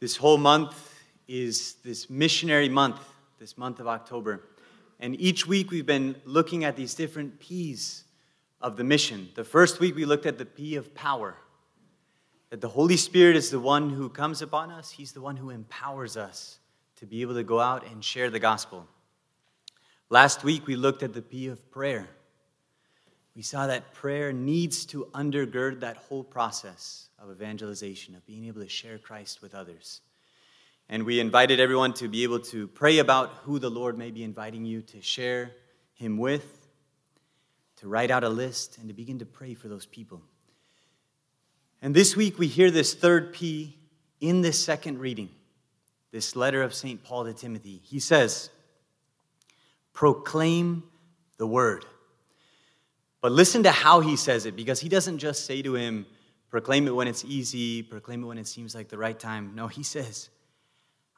This whole month is this missionary month, this month of October. And each week we've been looking at these different P's of the mission. The first week we looked at the P of power. That the Holy Spirit is the one who comes upon us, He's the one who empowers us to be able to go out and share the gospel. Last week we looked at the P of prayer. We saw that prayer needs to undergird that whole process of evangelization, of being able to share Christ with others. And we invited everyone to be able to pray about who the Lord may be inviting you to share Him with, to write out a list, and to begin to pray for those people. And this week we hear this third P in this second reading, this letter of St. Paul to Timothy. He says, Proclaim the word. But listen to how he says it, because he doesn't just say to him, proclaim it when it's easy, proclaim it when it seems like the right time. No, he says,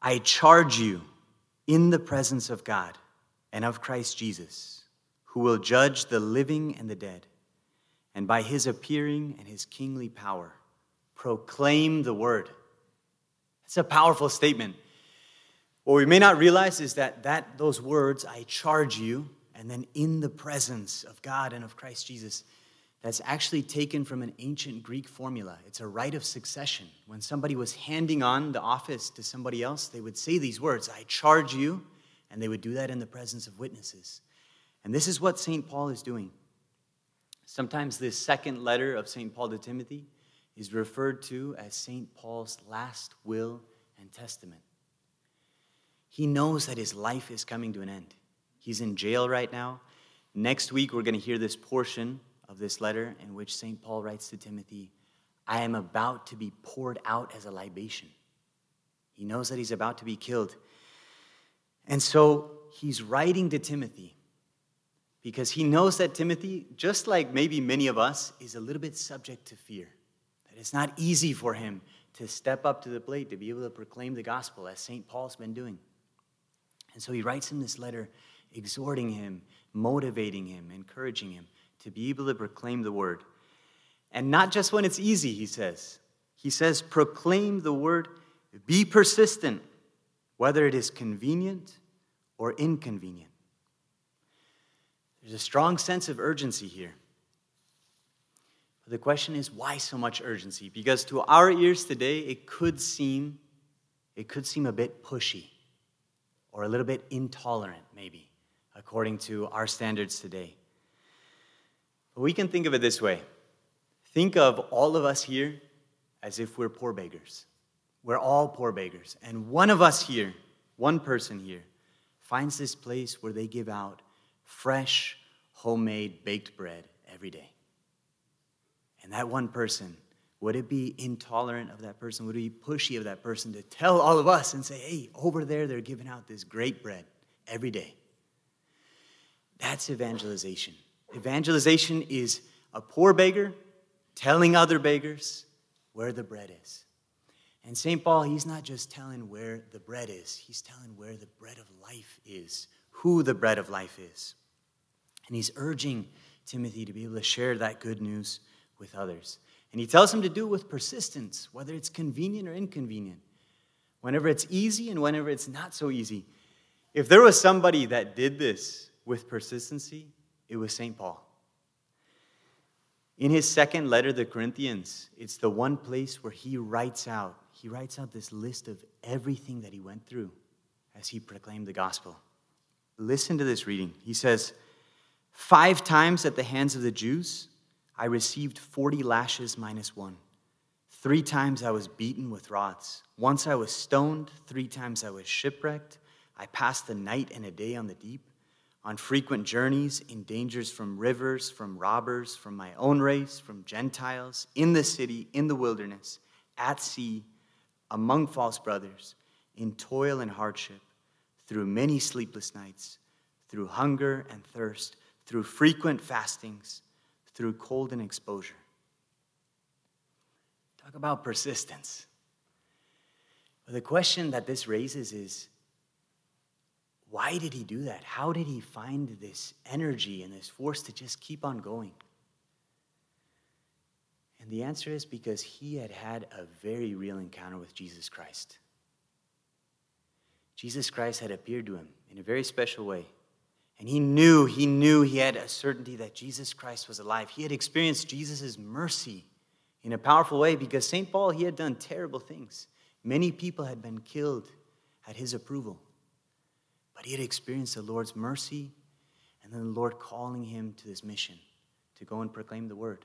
I charge you in the presence of God and of Christ Jesus, who will judge the living and the dead, and by his appearing and his kingly power, proclaim the word. It's a powerful statement. What we may not realize is that, that those words, I charge you, and then in the presence of God and of Christ Jesus, that's actually taken from an ancient Greek formula. It's a rite of succession. When somebody was handing on the office to somebody else, they would say these words I charge you, and they would do that in the presence of witnesses. And this is what St. Paul is doing. Sometimes this second letter of St. Paul to Timothy is referred to as St. Paul's last will and testament. He knows that his life is coming to an end. He's in jail right now. Next week, we're going to hear this portion of this letter in which St. Paul writes to Timothy, I am about to be poured out as a libation. He knows that he's about to be killed. And so he's writing to Timothy because he knows that Timothy, just like maybe many of us, is a little bit subject to fear. That it's not easy for him to step up to the plate, to be able to proclaim the gospel as St. Paul's been doing. And so he writes him this letter, exhorting him, motivating him, encouraging him to be able to proclaim the word. And not just when it's easy, he says. He says, proclaim the word, be persistent, whether it is convenient or inconvenient. There's a strong sense of urgency here. But the question is, why so much urgency? Because to our ears today, it could seem, it could seem a bit pushy or a little bit intolerant, maybe, according to our standards today. We can think of it this way think of all of us here as if we're poor beggars. We're all poor beggars. And one of us here, one person here, finds this place where they give out fresh, homemade baked bread every day. And that one person, would it be intolerant of that person? Would it be pushy of that person to tell all of us and say, hey, over there, they're giving out this great bread every day? That's evangelization. Evangelization is a poor beggar telling other beggars where the bread is. And St. Paul, he's not just telling where the bread is, he's telling where the bread of life is, who the bread of life is. And he's urging Timothy to be able to share that good news with others. And he tells him to do it with persistence, whether it's convenient or inconvenient, whenever it's easy and whenever it's not so easy. If there was somebody that did this with persistency, it was St. Paul. In his second letter to the Corinthians, it's the one place where he writes out, he writes out this list of everything that he went through as he proclaimed the gospel. Listen to this reading. He says, Five times at the hands of the Jews, I received 40 lashes minus one. Three times I was beaten with rods. Once I was stoned. Three times I was shipwrecked. I passed the night and a day on the deep on frequent journeys, in dangers from rivers, from robbers, from my own race, from Gentiles, in the city, in the wilderness, at sea, among false brothers, in toil and hardship, through many sleepless nights, through hunger and thirst, through frequent fastings, through cold and exposure. Talk about persistence. The question that this raises is why did he do that? How did he find this energy and this force to just keep on going? And the answer is because he had had a very real encounter with Jesus Christ. Jesus Christ had appeared to him in a very special way. And he knew, he knew he had a certainty that Jesus Christ was alive. He had experienced Jesus' mercy in a powerful way because St. Paul, he had done terrible things. Many people had been killed at his approval. But he had experienced the Lord's mercy and then the Lord calling him to this mission to go and proclaim the word.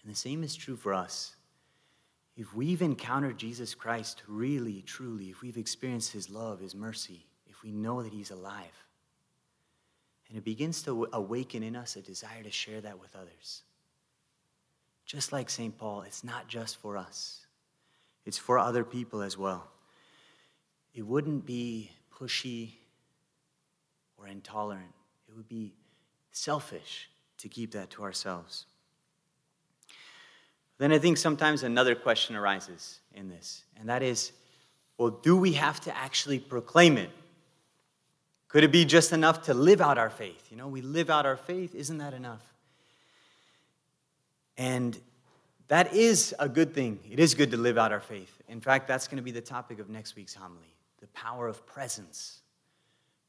And the same is true for us. If we've encountered Jesus Christ really, truly, if we've experienced his love, his mercy, if we know that he's alive, and it begins to awaken in us a desire to share that with others. Just like St. Paul, it's not just for us, it's for other people as well. It wouldn't be pushy or intolerant, it would be selfish to keep that to ourselves. Then I think sometimes another question arises in this, and that is well, do we have to actually proclaim it? Could it be just enough to live out our faith? You know, we live out our faith, isn't that enough? And that is a good thing. It is good to live out our faith. In fact, that's going to be the topic of next week's homily the power of presence.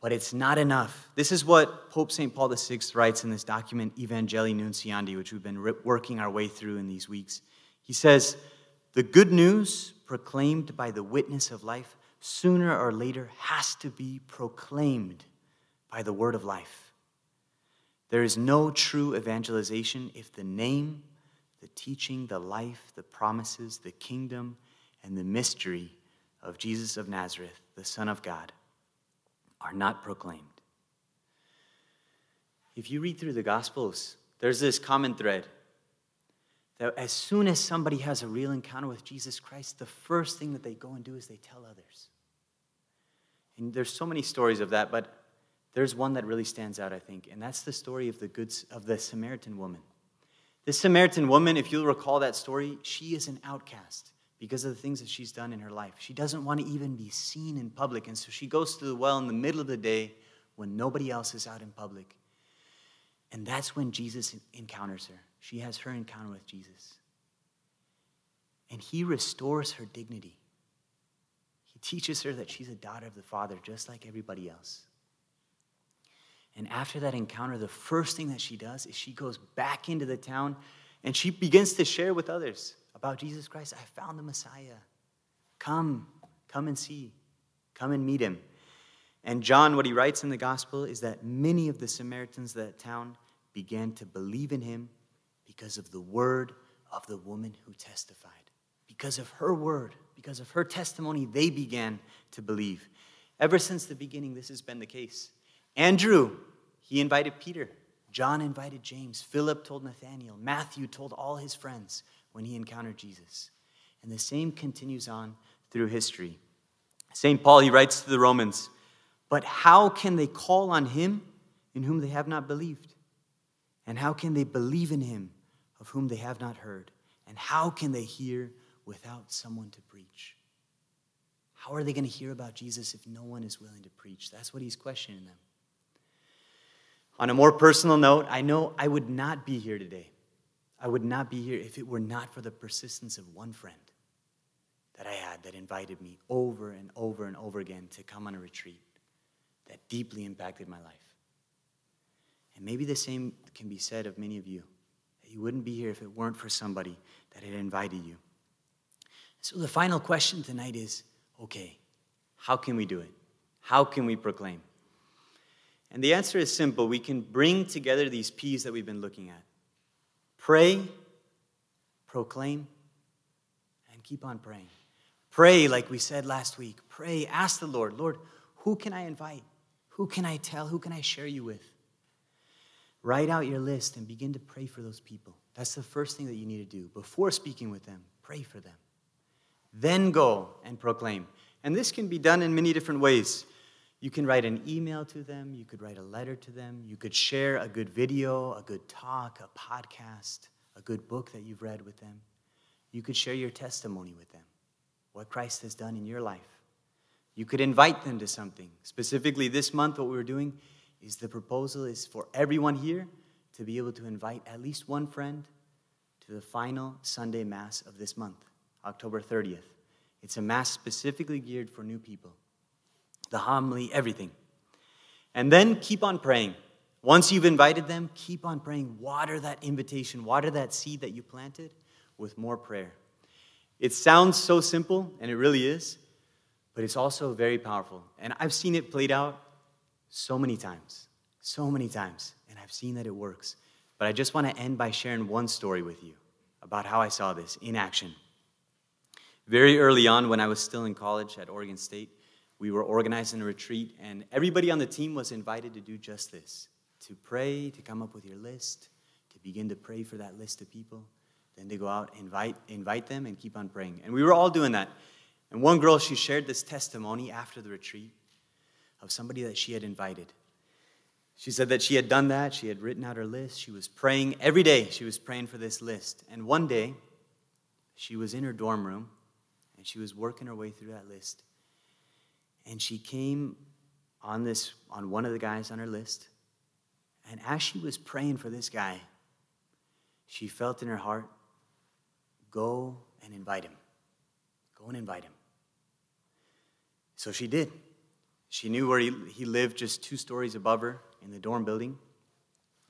But it's not enough. This is what Pope St. Paul VI writes in this document, Evangelii Nuntiandi, which we've been working our way through in these weeks. He says, The good news proclaimed by the witness of life sooner or later has to be proclaimed by the word of life. There is no true evangelization if the name, the teaching, the life, the promises, the kingdom, and the mystery of Jesus of Nazareth, the Son of God, are not proclaimed. If you read through the Gospels, there's this common thread that as soon as somebody has a real encounter with Jesus Christ, the first thing that they go and do is they tell others. And there's so many stories of that, but there's one that really stands out, I think, and that's the story of the good of the Samaritan woman. This Samaritan woman, if you'll recall that story, she is an outcast because of the things that she's done in her life. She doesn't want to even be seen in public, and so she goes to the well in the middle of the day when nobody else is out in public. And that's when Jesus encounters her. She has her encounter with Jesus. And he restores her dignity. He teaches her that she's a daughter of the Father, just like everybody else. And after that encounter, the first thing that she does is she goes back into the town and she begins to share with others about Jesus Christ. I found the Messiah. Come, come and see. Come and meet him. And John, what he writes in the gospel is that many of the Samaritans of that town began to believe in him because of the word of the woman who testified. Because of her word, because of her testimony, they began to believe. Ever since the beginning, this has been the case. Andrew, he invited Peter. John invited James. Philip told Nathanael. Matthew told all his friends when he encountered Jesus. And the same continues on through history. St. Paul, he writes to the Romans, But how can they call on him in whom they have not believed? And how can they believe in him of whom they have not heard? And how can they hear without someone to preach? How are they going to hear about Jesus if no one is willing to preach? That's what he's questioning them. On a more personal note, I know I would not be here today. I would not be here if it were not for the persistence of one friend that I had that invited me over and over and over again to come on a retreat that deeply impacted my life. And maybe the same can be said of many of you that you wouldn't be here if it weren't for somebody that had invited you. So the final question tonight is okay, how can we do it? How can we proclaim? And the answer is simple. We can bring together these P's that we've been looking at pray, proclaim, and keep on praying. Pray, like we said last week. Pray, ask the Lord, Lord, who can I invite? Who can I tell? Who can I share you with? Write out your list and begin to pray for those people. That's the first thing that you need to do. Before speaking with them, pray for them. Then go and proclaim. And this can be done in many different ways. You can write an email to them, you could write a letter to them, you could share a good video, a good talk, a podcast, a good book that you've read with them. You could share your testimony with them, what Christ has done in your life. You could invite them to something. Specifically, this month, what we're doing is the proposal is for everyone here to be able to invite at least one friend to the final Sunday Mass of this month, October 30th. It's a mass specifically geared for new people. The homily, everything. And then keep on praying. Once you've invited them, keep on praying. Water that invitation, water that seed that you planted with more prayer. It sounds so simple, and it really is, but it's also very powerful. And I've seen it played out so many times, so many times, and I've seen that it works. But I just want to end by sharing one story with you about how I saw this in action. Very early on, when I was still in college at Oregon State, we were organizing a retreat, and everybody on the team was invited to do just this to pray, to come up with your list, to begin to pray for that list of people, then to go out, invite, invite them, and keep on praying. And we were all doing that. And one girl, she shared this testimony after the retreat of somebody that she had invited. She said that she had done that. She had written out her list. She was praying every day. She was praying for this list. And one day, she was in her dorm room and she was working her way through that list. And she came on this on one of the guys on her list. And as she was praying for this guy, she felt in her heart, go and invite him. Go and invite him. So she did. She knew where he, he lived just two stories above her in the dorm building.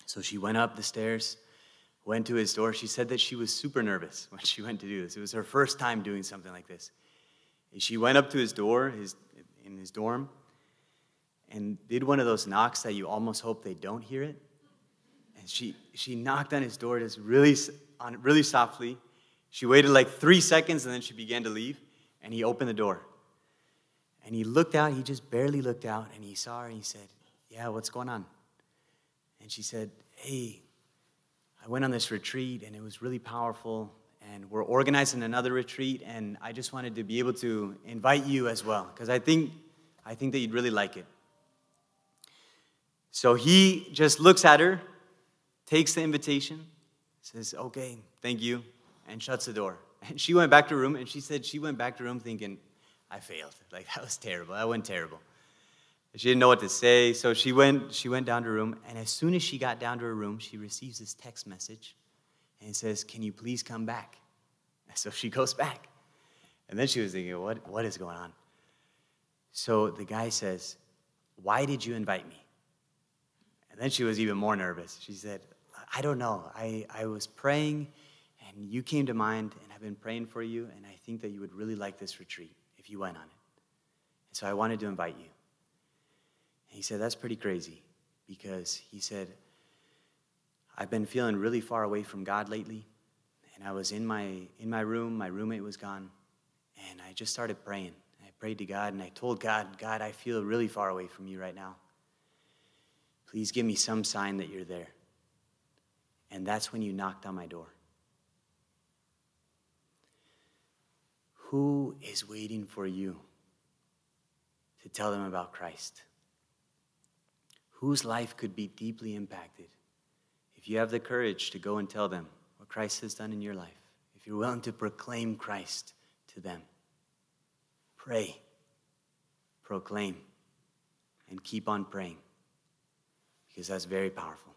So she went up the stairs, went to his door. She said that she was super nervous when she went to do this. It was her first time doing something like this. And she went up to his door his, in his dorm and did one of those knocks that you almost hope they don't hear it. And she, she knocked on his door just really, on, really softly. She waited like three seconds and then she began to leave. And he opened the door. And he looked out, he just barely looked out, and he saw her and he said, Yeah, what's going on? And she said, Hey, I went on this retreat and it was really powerful. And we're organizing another retreat, and I just wanted to be able to invite you as well, because I think, I think that you'd really like it. So he just looks at her, takes the invitation, says, Okay, thank you, and shuts the door. And she went back to her room, and she said she went back to her room thinking, I failed. Like, that was terrible. That went terrible. She didn't know what to say, so she went, she went down to her room, and as soon as she got down to her room, she receives this text message, and it says, Can you please come back? So she goes back. And then she was thinking, What, what is going on? So the guy says, Why did you invite me? And then she was even more nervous. She said, I don't know. I, I was praying, and you came to mind, and I've been praying for you, and I think that you would really like this retreat if you went on it. And so I wanted to invite you. And he said, That's pretty crazy because he said, I've been feeling really far away from God lately. And I was in my, in my room, my roommate was gone, and I just started praying. I prayed to God and I told God, God, I feel really far away from you right now. Please give me some sign that you're there. And that's when you knocked on my door. Who is waiting for you to tell them about Christ? Whose life could be deeply impacted if you have the courage to go and tell them Christ has done in your life? If you're willing to proclaim Christ to them, pray, proclaim, and keep on praying because that's very powerful.